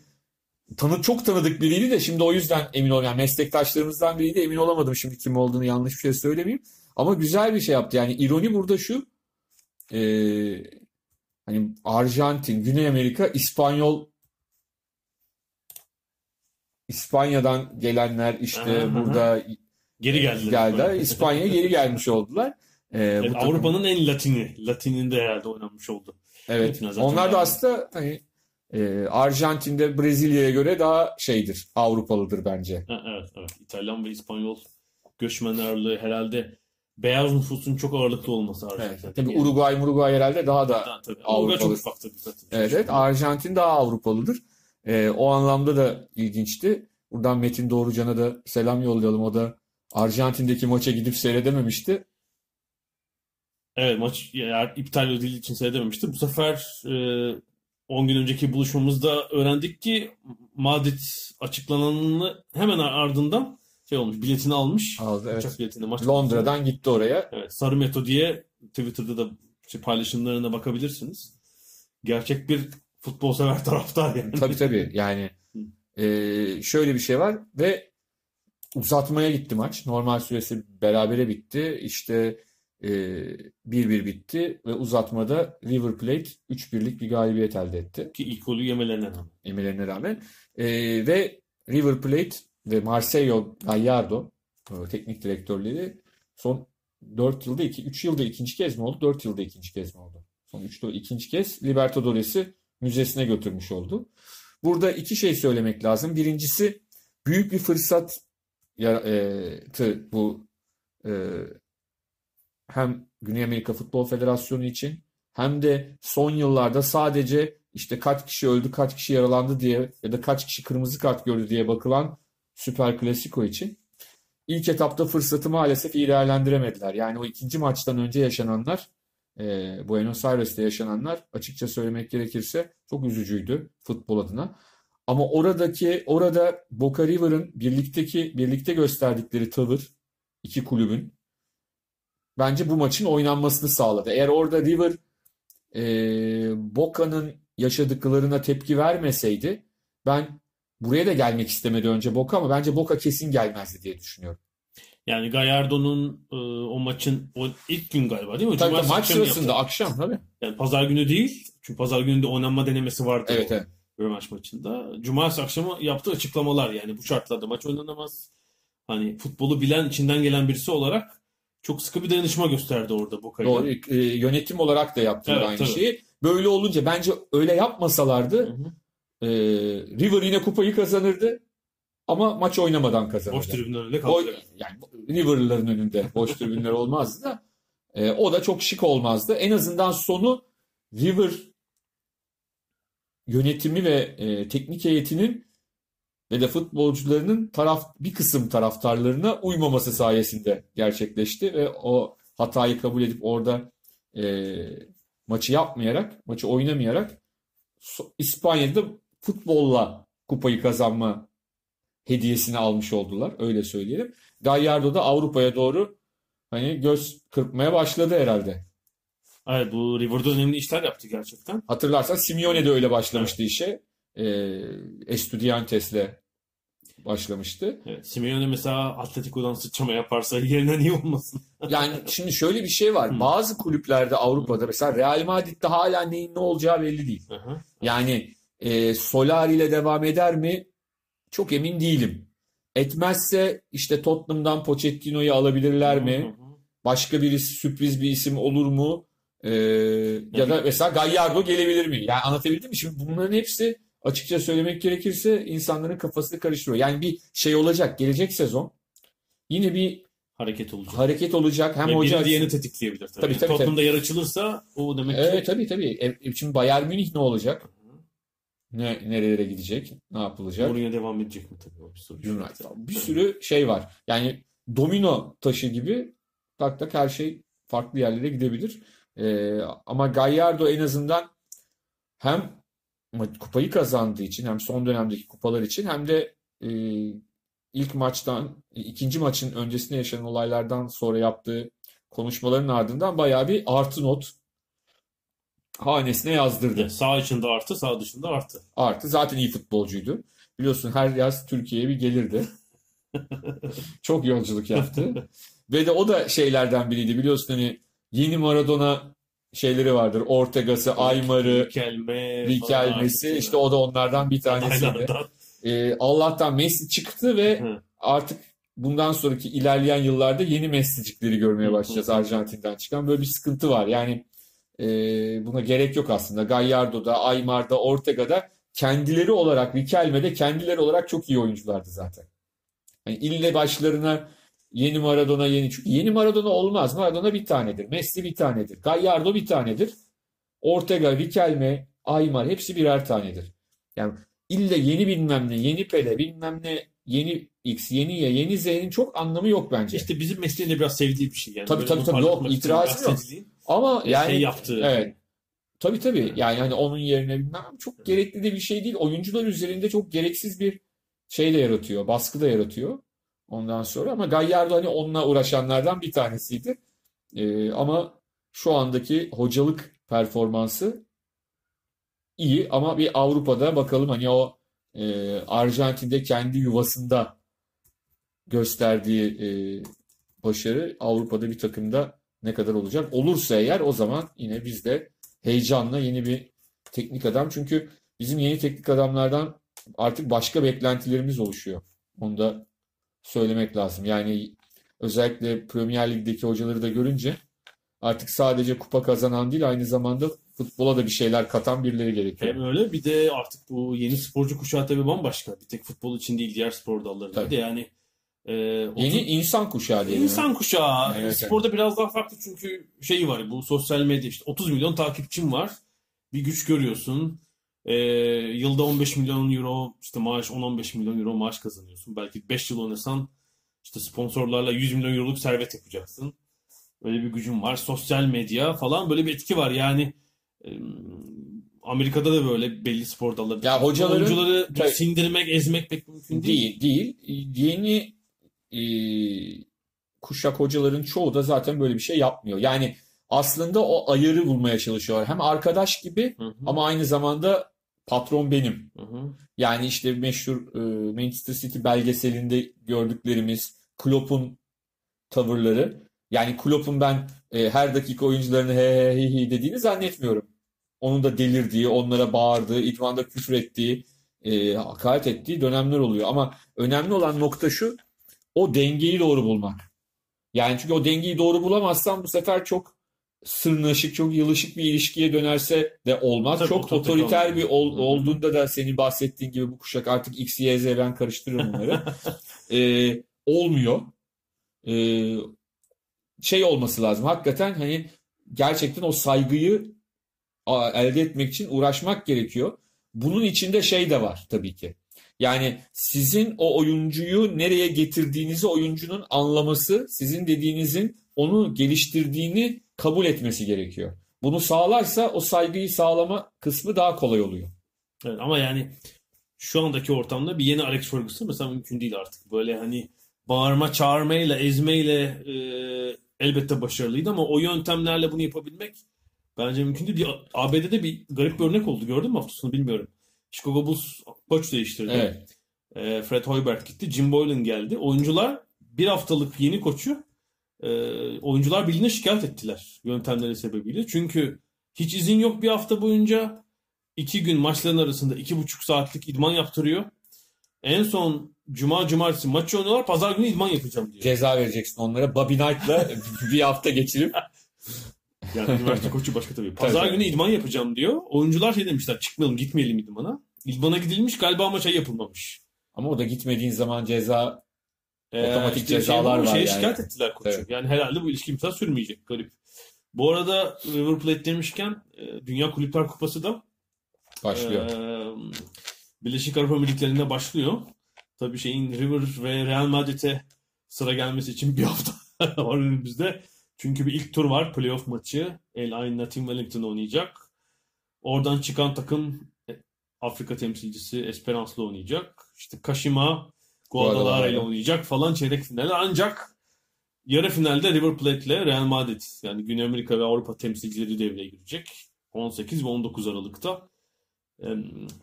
Speaker 2: Tanı çok tanıdık biriydi de şimdi o yüzden emin ol yani meslektaşlarımızdan biriydi emin olamadım şimdi kim olduğunu yanlış bir şey söylemeyeyim. Ama güzel bir şey yaptı. Yani ironi burada şu. e, hani Arjantin, Güney Amerika, İspanyol İspanya'dan gelenler işte
Speaker 1: Aha,
Speaker 2: burada
Speaker 1: Geri geldiler.
Speaker 2: geldi. İspanya'ya geri gelmiş oldular. E,
Speaker 1: Evet, Avrupa'nın en Latini. Latin'inde herhalde oynanmış oldu.
Speaker 2: Evet. Onlar da aslında hani e, Arjantin'de Brezilya'ya göre daha şeydir. Avrupalıdır bence.
Speaker 1: Ha, evet, evet. İtalyan ve İspanyol göçmen ağırlığı herhalde beyaz nüfusun çok ağırlıklı olması
Speaker 2: Evet.
Speaker 1: Arjantin'de.
Speaker 2: Tabii
Speaker 1: Yani.
Speaker 2: Uruguay, Uruguay herhalde daha da
Speaker 1: Ha, tabii. Uruguay çok
Speaker 2: Avrupalı.
Speaker 1: ufak tabii zaten.
Speaker 2: Evet, evet. Arjantin daha Avrupalıdır. E, o anlamda da ilginçti. Buradan Metin Doğrucan'a da selam yollayalım. O da Arjantin'deki maça gidip seyredememişti.
Speaker 1: Evet maç eğer iptal edildiği için seyredememişti. Bu sefer e, 10 gün önceki buluşmamızda öğrendik ki Madrid açıklananını hemen ardından şey olmuş biletini almış.
Speaker 2: Aldı, evet.
Speaker 1: Uçak biletini maç
Speaker 2: Londra'dan gitti oraya.
Speaker 1: Evet, Sarı Meto diye Twitter'da da işte paylaşımlarına bakabilirsiniz. Gerçek bir futbol sever taraftar yani.
Speaker 2: Tabii tabii yani e, şöyle bir şey var ve uzatmaya gitti maç. Normal süresi berabere bitti. İşte 1-1 bitti ve uzatmada River Plate 3-1'lik bir galibiyet elde etti.
Speaker 1: Ki ilk golü yemelerine rağmen.
Speaker 2: Yemelerine rağmen. E, ve River Plate ve Marcelo Gallardo e, teknik direktörleri son 4 yılda 2 3 yılda ikinci kez mi oldu? 4 yılda ikinci kez mi oldu? Son 3 yılda ikinci kez Libertadores'i müzesine götürmüş oldu. Burada iki şey söylemek lazım. Birincisi büyük bir fırsat yarattı bu e, hem Güney Amerika Futbol Federasyonu için hem de son yıllarda sadece işte kaç kişi öldü, kaç kişi yaralandı diye ya da kaç kişi kırmızı kart gördü diye bakılan Süper Klasiko için. İlk etapta fırsatı maalesef iyi değerlendiremediler. Yani o ikinci maçtan önce yaşananlar, e, Buenos Aires'te yaşananlar açıkça söylemek gerekirse çok üzücüydü futbol adına. Ama oradaki orada Boca River'ın birlikteki birlikte gösterdikleri tavır iki kulübün bence bu maçın oynanmasını sağladı. Eğer orada River e, Boca'nın yaşadıklarına tepki vermeseydi ben buraya da gelmek istemedi önce Boca ama bence Boca kesin gelmezdi diye düşünüyorum.
Speaker 1: Yani Gallardo'nun e, o maçın o ilk gün galiba değil mi?
Speaker 2: Tabii,
Speaker 1: Cumartesi
Speaker 2: maç sırasında
Speaker 1: yaptı.
Speaker 2: akşam tabii.
Speaker 1: Yani pazar günü değil. Çünkü pazar gününde oynanma denemesi vardı
Speaker 2: Evet
Speaker 1: o
Speaker 2: evet.
Speaker 1: rövanş maçında. Cumartesi akşamı yaptığı açıklamalar yani bu şartlarda maç oynanamaz. Hani futbolu bilen, içinden gelen birisi olarak çok sıkı bir dayanışma gösterdi orada Boca'yla.
Speaker 2: Doğru. E, yönetim olarak da yaptılar
Speaker 1: Evet,
Speaker 2: aynı
Speaker 1: tabii.
Speaker 2: şeyi. Böyle olunca bence öyle yapmasalardı
Speaker 1: Hı hı.
Speaker 2: e, River yine kupayı kazanırdı ama maç oynamadan kazanırdı.
Speaker 1: Boş tribünler önünde kaldı.
Speaker 2: yani River'ların önünde boş tribünler olmazdı da e, o da çok şık olmazdı. En azından sonu River yönetimi ve e, teknik heyetinin ve de futbolcularının taraf bir kısım taraftarlarına uymaması sayesinde gerçekleşti ve o hatayı kabul edip orada e, maçı yapmayarak, maçı oynamayarak İspanya'da futbolla kupayı kazanma hediyesini almış oldular. Öyle söyleyelim. Gallardo da Avrupa'ya doğru hani göz kırpmaya başladı herhalde.
Speaker 1: Evet bu River'da önemli işler yaptı gerçekten.
Speaker 2: Hatırlarsan Simeone de öyle başlamıştı işe. Ee, Estudiantes'le başlamıştı.
Speaker 1: Evet, Simeone mesela Atletico'dan sıçrama yaparsa yerine niye olmasın?
Speaker 2: Yani şimdi şöyle bir şey var. Bazı kulüplerde Avrupa'da mesela Real Madrid'de hala neyin ne olacağı belli değil. Yani e, Solari ile devam eder mi? Çok emin değilim. Etmezse işte Tottenham'dan Pochettino'yu alabilirler mi? Başka birisi sürpriz bir isim olur mu? Ee, ya da mesela Gallardo gelebilir mi? Yani anlatabildim mi? Şimdi bunların hepsi açıkça söylemek gerekirse insanların kafasını karıştırıyor. Yani bir şey olacak gelecek sezon. Yine bir
Speaker 1: Hareket olacak.
Speaker 2: hareket olacak. Hem
Speaker 1: Ve
Speaker 2: hoca
Speaker 1: diğerini tetikleyebilir tabii.
Speaker 2: Tabii, tabii,
Speaker 1: Tottenham'da yer açılırsa o demek ki
Speaker 2: Evet tabii tabii. E, şimdi Bayern Münih ne olacak? Ne nerelere gidecek? Ne yapılacak?
Speaker 1: Mourinho devam edecek mi tabii bir soru.
Speaker 2: United. Bir sürü şey var. Yani domino taşı gibi tak tak her şey farklı yerlere gidebilir. Ee, ama Gallardo en azından hem kupayı kazandığı için hem son dönemdeki kupalar için hem de e, ilk maçtan ikinci maçın öncesinde yaşanan olaylardan sonra yaptığı konuşmaların ardından bayağı bir artı not hanesine yazdırdı.
Speaker 1: Evet, Sağ içinde artı, sağ dışında artı.
Speaker 2: Artı zaten iyi futbolcuydu. Biliyorsun her yaz Türkiye'ye bir gelirdi. Çok yolculuk yaptı. Ve de o da şeylerden biriydi. Biliyorsun hani yeni Maradona şeyleri vardır. Ortega'sı, Aymar'ı,
Speaker 1: Rikelme,
Speaker 2: Riquelme'si. işte o da onlardan bir tanesiydi. Ee, Allah'tan Messi çıktı ve
Speaker 1: Hı.
Speaker 2: artık bundan sonraki ilerleyen yıllarda yeni Messi'cikleri görmeye başlayacağız. Arjantin'den çıkan. Böyle bir sıkıntı var. Yani e, buna gerek yok aslında. Gallardo'da, Aymar'da, Ortega'da kendileri olarak, Riquelme'de kendileri olarak çok iyi oyunculardı zaten. Yani ille başlarına yeni Maradona yeni çünkü yeni Maradona olmaz. Maradona bir tanedir. Messi bir tanedir. Gallardo bir tanedir. Ortega, Riquelme, Aymar hepsi birer tanedir. Yani ille yeni bilmem ne, yeni Pele, bilmem ne, yeni X, yeni Y, yeni Z'nin çok anlamı yok bence.
Speaker 1: İşte bizim mesleğin de biraz sevdiği bir şey yani.
Speaker 2: Tabii,
Speaker 1: Böyle
Speaker 2: tabii, tabii, yok, itirazım yok. Ama
Speaker 1: şey
Speaker 2: yani
Speaker 1: yaptığı.
Speaker 2: evet. Tabii tabii. Yani hani onun yerine bilmem çok gerekli de bir şey değil. Oyuncular üzerinde çok gereksiz bir şey de yaratıyor. Baskı da yaratıyor. Ondan sonra ama Gallardo hani onunla uğraşanlardan bir tanesiydi. Ee, ama şu andaki hocalık performansı iyi ama bir Avrupa'da bakalım hani o e, Arjantin'de kendi yuvasında gösterdiği e, başarı Avrupa'da bir takımda ne kadar olacak? Olursa eğer o zaman yine biz de heyecanla yeni bir teknik adam. Çünkü bizim yeni teknik adamlardan artık başka beklentilerimiz oluşuyor. Onu da söylemek lazım. Yani özellikle Premier Lig'deki hocaları da görünce artık sadece kupa kazanan değil aynı zamanda futbola da bir şeyler katan birileri gerekiyor.
Speaker 1: Hem öyle bir de artık bu yeni sporcu kuşağı tabii bambaşka. Bir tek futbol için değil diğer spor dallarında da yani e,
Speaker 2: Yeni insan kuşağı diyelim.
Speaker 1: İnsan kuşağı.
Speaker 2: Evet,
Speaker 1: Sporda biraz daha farklı çünkü şey var bu sosyal medya işte 30 milyon takipçim var. Bir güç görüyorsun. Ee, yılda 15 milyon euro işte maaş 10-15 milyon euro maaş kazanıyorsun. Belki 5 yıl oynasan işte sponsorlarla 100 milyon euroluk servet yapacaksın. Böyle bir gücün var. Sosyal medya falan böyle bir etki var. Yani e, Amerika'da da böyle belli spor dalları.
Speaker 2: Ya hocaların-
Speaker 1: oyuncuları
Speaker 2: Tabii.
Speaker 1: sindirmek, ezmek pek mümkün değil.
Speaker 2: Değil, değil. Yeni e, kuşak hocaların çoğu da zaten böyle bir şey yapmıyor. Yani aslında o ayarı bulmaya çalışıyorlar. Hem arkadaş gibi
Speaker 1: Hı hı,
Speaker 2: ama aynı zamanda patron benim.
Speaker 1: hı hı.
Speaker 2: Yani işte meşhur e, Manchester City belgeselinde gördüklerimiz Klopp'un tavırları. Yani Klopp'un ben e, her dakika oyuncularını he he hi hi dediğini zannetmiyorum. Onun da delirdiği, onlara bağırdığı, idmanda küfür ettiği, e, hakaret ettiği dönemler oluyor. Ama önemli olan nokta şu, o dengeyi doğru bulmak. Yani çünkü o dengeyi doğru bulamazsan bu sefer çok sırnaşık, çok yılışık bir ilişkiye dönerse de olmaz.
Speaker 1: Tabii,
Speaker 2: çok
Speaker 1: otoriter olmaz.
Speaker 2: bir ol- olduğunda da senin bahsettiğin gibi bu kuşak artık X, Y, Z ben karıştırıyorum bunları. Ee, olmuyor. Ee, şey olması lazım. Hakikaten hani gerçekten o saygıyı elde etmek için uğraşmak gerekiyor. Bunun içinde şey de var tabii ki. Yani sizin o oyuncuyu nereye getirdiğinizi oyuncunun anlaması, sizin dediğinizin onu geliştirdiğini kabul etmesi gerekiyor. bunu sağlarsa o saygıyı sağlama kısmı daha kolay oluyor.
Speaker 1: Evet, ama yani şu andaki ortamda bir yeni Alex Ferguson mesela mümkün değil artık. Böyle hani bağırma, çağırmayla, ezmeyle e, elbette başarılıydı ama o yöntemlerle bunu yapabilmek bence mümkün değil. Bir, ABD'de bir garip bir örnek oldu. Gördün mü hafta sonu bilmiyorum. Chicago Bulls koç değiştirdi.
Speaker 2: Evet.
Speaker 1: E, Fred Hoiberg gitti. Jim Boylan geldi. Oyuncular bir haftalık yeni koçu e, oyuncular birliğine şikayet ettiler yöntemleri sebebiyle. Çünkü hiç izin yok bir hafta boyunca. iki gün maçların arasında iki buçuk saatlik idman yaptırıyor. En son cuma cumartesi maç oynuyorlar. Pazar günü idman yapacağım diyor.
Speaker 2: Ceza vereceksin onlara. Bobby Knight'la bir hafta geçirip
Speaker 1: Yani üniversite koçu başka tabii. Pazar
Speaker 2: Tabii.
Speaker 1: günü idman yapacağım diyor. Oyuncular şey demişler çıkmayalım gitmeyelim idmana. İdmana gidilmiş galiba maça yapılmamış.
Speaker 2: ama o da gitmediğin zaman ceza
Speaker 1: Ee,
Speaker 2: Otomatik
Speaker 1: işte
Speaker 2: cezalar
Speaker 1: şey,
Speaker 2: var
Speaker 1: şeye
Speaker 2: yani.
Speaker 1: şikayet ettiler koçu.
Speaker 2: Evet.
Speaker 1: Yani herhalde bu ilişki imza sürmeyecek. Garip. Bu arada River Plate demişken e, Dünya Kulüpler Kupası da
Speaker 2: başlıyor.
Speaker 1: e, Birleşik Arap Emirlikleri'nde başlıyor. Tabii şeyin River ve Real Madrid'e sıra gelmesi için bir hafta var önümüzde. Çünkü bir ilk tur var. Playoff maçı. El Ain Team Wellington oynayacak. Oradan çıkan takım e, Afrika temsilcisi Esperance'la oynayacak. İşte Kashima Guadalajara ile oynayacak falan çeyrek finali. Ancak yarı finalde River Plate ile Real Madrid yani Güney Amerika ve Avrupa temsilcileri devreye girecek. 18 ve 19 Aralık'ta.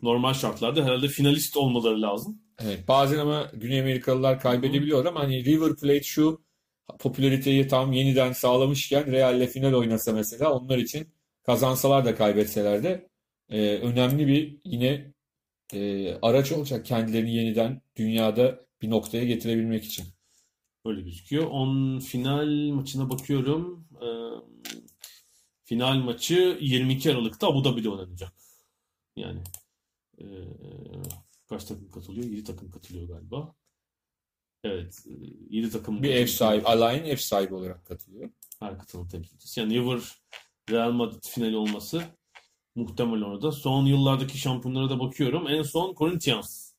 Speaker 1: Normal şartlarda herhalde finalist olmaları lazım.
Speaker 2: Evet, bazen ama Güney Amerikalılar kaybedebiliyor ama hani River Plate şu popülariteyi tam yeniden sağlamışken Real'le final oynasa mesela onlar için kazansalar da kaybetseler de e, önemli bir yine e, araç olacak kendilerini yeniden dünyada bir noktaya getirebilmek için.
Speaker 1: Öyle gözüküyor. On final maçına bakıyorum. Ee, final maçı 22 Aralık'ta Abu Dhabi'de oynanacak. Yani ee, kaç takım katılıyor? 7 takım katılıyor galiba. Evet. 7 takım
Speaker 2: Bir ev sahibi, Align ev sahibi olarak katılıyor.
Speaker 1: her katılım temsilcisi. Yani River Real Madrid finali olması muhtemel orada. Son yıllardaki şampiyonlara da bakıyorum. En son Corinthians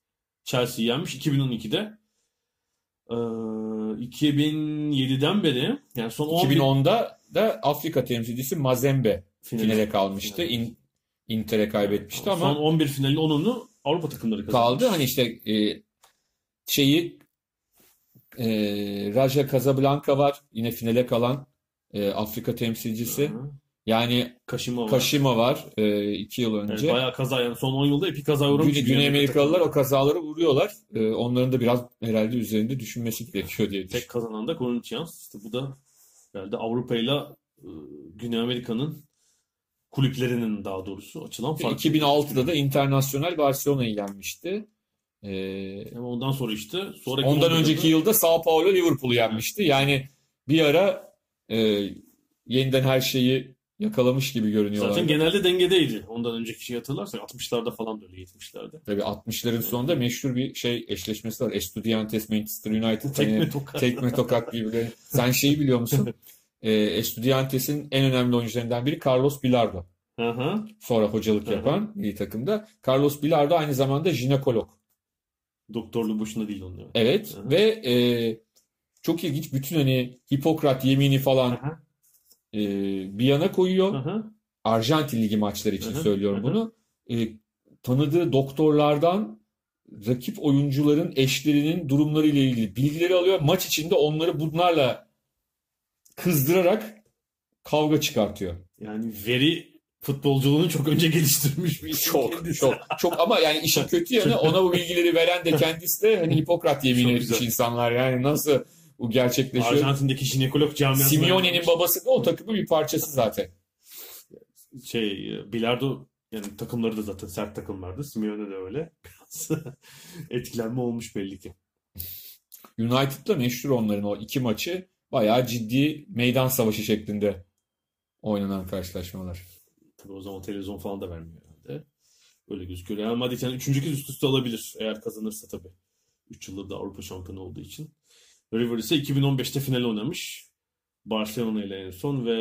Speaker 1: Chelsea'yi yenmiş 2012'de. Ee, 2007'den beri yani son 11
Speaker 2: 2010'da da Afrika temsilcisi Mazembe
Speaker 1: finali-
Speaker 2: finale kalmıştı.
Speaker 1: finali.
Speaker 2: İn- Inter'e kaybetmişti ama
Speaker 1: son 11 finalin 10'unu Avrupa takımları kazanmış.
Speaker 2: kaldı. Hani işte e, şeyi e, Raja Casablanca var. Yine finale kalan e, Afrika temsilcisi.
Speaker 1: Hı hı.
Speaker 2: Yani
Speaker 1: Kashima var.
Speaker 2: Kashima var e, iki yıl
Speaker 1: Evet,
Speaker 2: önce.
Speaker 1: bayağı kaza yani son 10 yılda epey kaza uğramış.
Speaker 2: Güney,
Speaker 1: Güney
Speaker 2: Güney
Speaker 1: Amerika
Speaker 2: Amerikalılar o kazaları vuruyorlar. E, onların da biraz herhalde üzerinde düşünmesi gerekiyor diye
Speaker 1: Tek
Speaker 2: düşünüyorum.
Speaker 1: kazanan da Corinthians. İşte bu da herhalde Avrupa'yla e, Güney Amerika'nın kulüplerinin daha doğrusu açılan fark.
Speaker 2: 2006'da da Internasyonel Barcelona'yı yenmişti. E,
Speaker 1: Ama ondan sonra işte sonraki
Speaker 2: Ondan
Speaker 1: 10 yılda
Speaker 2: önceki yılda Sao Paulo Liverpool'u yenmişti. Yani bir ara e, yeniden her şeyi yakalamış gibi görünüyorlar.
Speaker 1: zaten genelde dengedeydi. Ondan önceki şeyi hatırlarsak 60'larda falan da öyle 70'lerde.
Speaker 2: Tabii 60'ların sonunda meşhur bir şey eşleşmesi var. Estudiantes Manchester United.
Speaker 1: Tekme
Speaker 2: Hani
Speaker 1: tokat.
Speaker 2: tekme tokat birbirleri. Sen şeyi biliyor musun? E, Estudiantes'in en önemli oyuncularından biri Carlos Bilardo.
Speaker 1: Hı hı.
Speaker 2: Sonra hocalık
Speaker 1: Hı hı.
Speaker 2: yapan bir takımda. Carlos Bilardo aynı zamanda jinekolog.
Speaker 1: Doktorluğu boşuna değil onun. Evet.
Speaker 2: Evet
Speaker 1: Hı hı.
Speaker 2: ve e, çok ilginç bütün hani Hipokrat yemini falan
Speaker 1: Hı hı.
Speaker 2: E, bir yana koyuyor.
Speaker 1: Hı.
Speaker 2: Arjantin Ligi maçları için
Speaker 1: hı,
Speaker 2: söylüyorum
Speaker 1: hı.
Speaker 2: bunu. E, tanıdığı doktorlardan rakip oyuncuların eşlerinin durumları ile ilgili bilgileri alıyor. Maç içinde onları bunlarla kızdırarak kavga çıkartıyor.
Speaker 1: Yani veri futbolculuğunu çok önce geliştirmiş bir isim
Speaker 2: Çok
Speaker 1: kendisi.
Speaker 2: çok çok ama yani işin kötü yanı ona bu bilgileri veren de kendisi de hani Hipokrat yemini etmiş insanlar. Yani nasıl bu gerçekleşiyor?
Speaker 1: Arjantin'deki jinekolog camiasına
Speaker 2: Simeone'nin babası da o takımın bir parçası zaten.
Speaker 1: şey e, bilardo yani takımları da zaten sert takımlardı. Simeone de öyle. Biraz etkilenme olmuş belli ki.
Speaker 2: United'la meşhur onların o iki maçı bayağı ciddi meydan savaşı şeklinde oynanan karşılaşmalar.
Speaker 1: Tabii o zaman televizyon falan da vermiyor herhalde. Öyle gözüküyor. Real Madrid yani üçüncü kez üst üste alabilir eğer kazanırsa tabii. 3 yıldır da Avrupa şampiyonu olduğu için. River ise 2015'te final oynamış. Barcelona ile en son ve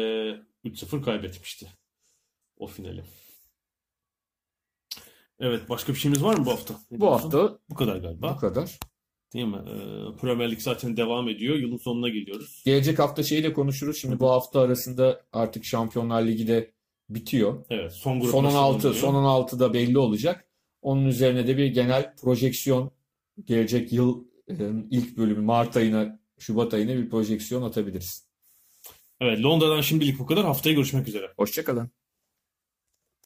Speaker 1: 3-0 kaybetmişti o finali. Evet başka bir şeyimiz var mı bu hafta? Ne
Speaker 2: Bu
Speaker 1: diyorsun?
Speaker 2: hafta
Speaker 1: bu kadar galiba.
Speaker 2: bu kadar.
Speaker 1: Değil mi? Ee, Premier Lig zaten devam ediyor. Yılın sonuna geliyoruz.
Speaker 2: Gelecek hafta şeyle konuşuruz. Şimdi bu hafta arasında artık Şampiyonlar Ligi de bitiyor.
Speaker 1: Evet, son grup
Speaker 2: Son
Speaker 1: nasıl
Speaker 2: 16,
Speaker 1: oluyor?
Speaker 2: son 16 da belli olacak. Onun üzerine de bir genel projeksiyon gelecek yıl ilk bölümü Mart ayına, Şubat ayına bir projeksiyon atabiliriz.
Speaker 1: Evet, Londra'dan şimdilik bu kadar. Haftaya görüşmek üzere.
Speaker 2: Hoşçakalın.